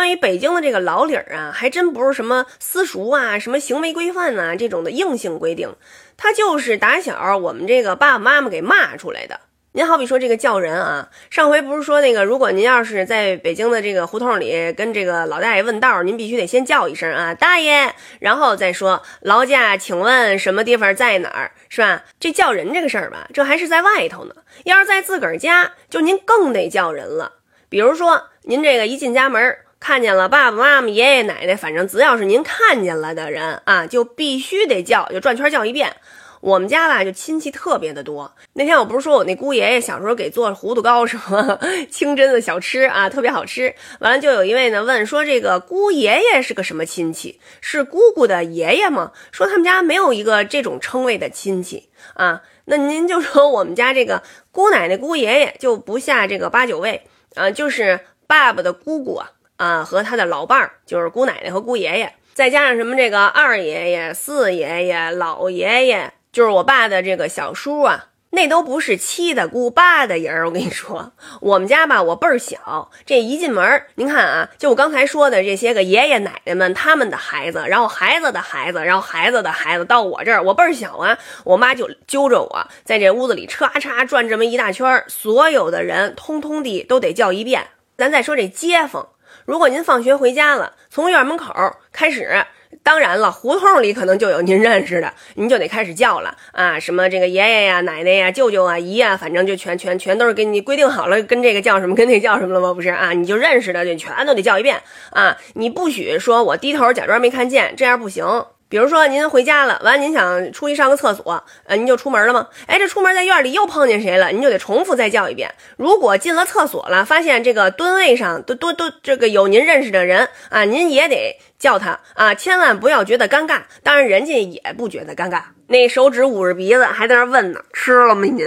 关于北京的这个老理儿啊，还真不是什么私塾啊、什么行为规范呐这种的硬性规定，它就是打小我们这个爸爸妈妈给骂出来的。您好比说这个叫人啊，上回不是说那个，如果您要是在北京的这个胡同里跟这个老大爷问道，您必须得先叫一声啊，大爷，然后再说劳驾，请问什么地方在哪儿，是吧？这叫人这个事儿吧，这还是在外头呢。要是在自个儿家，就您更得叫人了。比如说您这个一进家门，看见了爸爸妈妈、爷爷奶奶，反正只要是您看见了的人啊，就必须得叫，就转圈叫一遍。我们家吧，就亲戚特别的多。那天我不是说我那姑爷爷小时候给做糊涂糕什么清真的小吃啊，特别好吃。完了就有一位呢问说，这个姑爷爷是个什么亲戚？是姑姑的爷爷吗？说他们家没有一个这种称谓的亲戚啊。那您就说我们家这个姑奶奶、姑爷爷就不下这个八九位啊，就是爸爸的姑姑啊啊和他的老伴儿，就是姑奶奶和姑爷爷，再加上什么这个二爷爷、四爷爷、老爷爷。就是我爸的这个小叔啊，那都不是七的姑八的人儿。我跟你说，我们家吧，我辈儿小，这一进门，您看啊，就我刚才说的这些个爷爷奶奶们，他们的孩子，然后孩子的孩子，然后孩子的孩子，到我这儿，我辈儿小啊，我妈就揪着我在这屋子里唰唰转这么一大圈，所有的人通通地都得叫一遍。咱再说这街坊，如果您放学回家了，从院门口开始。当然了，胡同里可能就有您认识的，您就得开始叫了啊，什么这个爷爷呀、奶奶呀、舅舅啊、姨呀，反正就全全全都是给你规定好了，跟这个叫什么，跟那叫什么了吗？不是啊，你就认识的就全都得叫一遍啊，你不许说我低头假装没看见，这样不行。比如说您回家了，完了您想出去上个厕所，呃，您就出门了吗？哎，这出门在院里又碰见谁了，您就得重复再叫一遍。如果进了厕所了，发现这个蹲位上都都都这个有您认识的人啊，您也得叫他啊，千万不要觉得尴尬，当然人家也不觉得尴尬。那手指捂着鼻子还在那问呢，吃了吗您？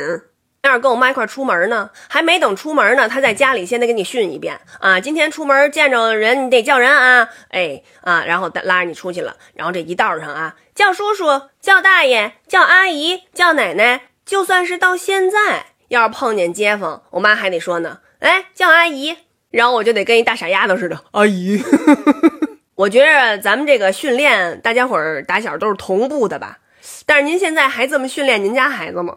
要是跟我妈一块出门呢，还没等出门呢，他在家里先得给你训一遍啊！今天出门见着人，你得叫人啊，哎啊，然后拉着你出去了，然后这一道上啊，叫叔叔、叫大爷、叫阿姨、叫奶奶，就算是到现在，要是碰见街坊，我妈还得说呢，哎，叫阿姨，然后我就得跟一大傻丫头似的，阿姨。我觉着咱们这个训练，大家伙儿打小都是同步的吧？但是您现在还这么训练您家孩子吗？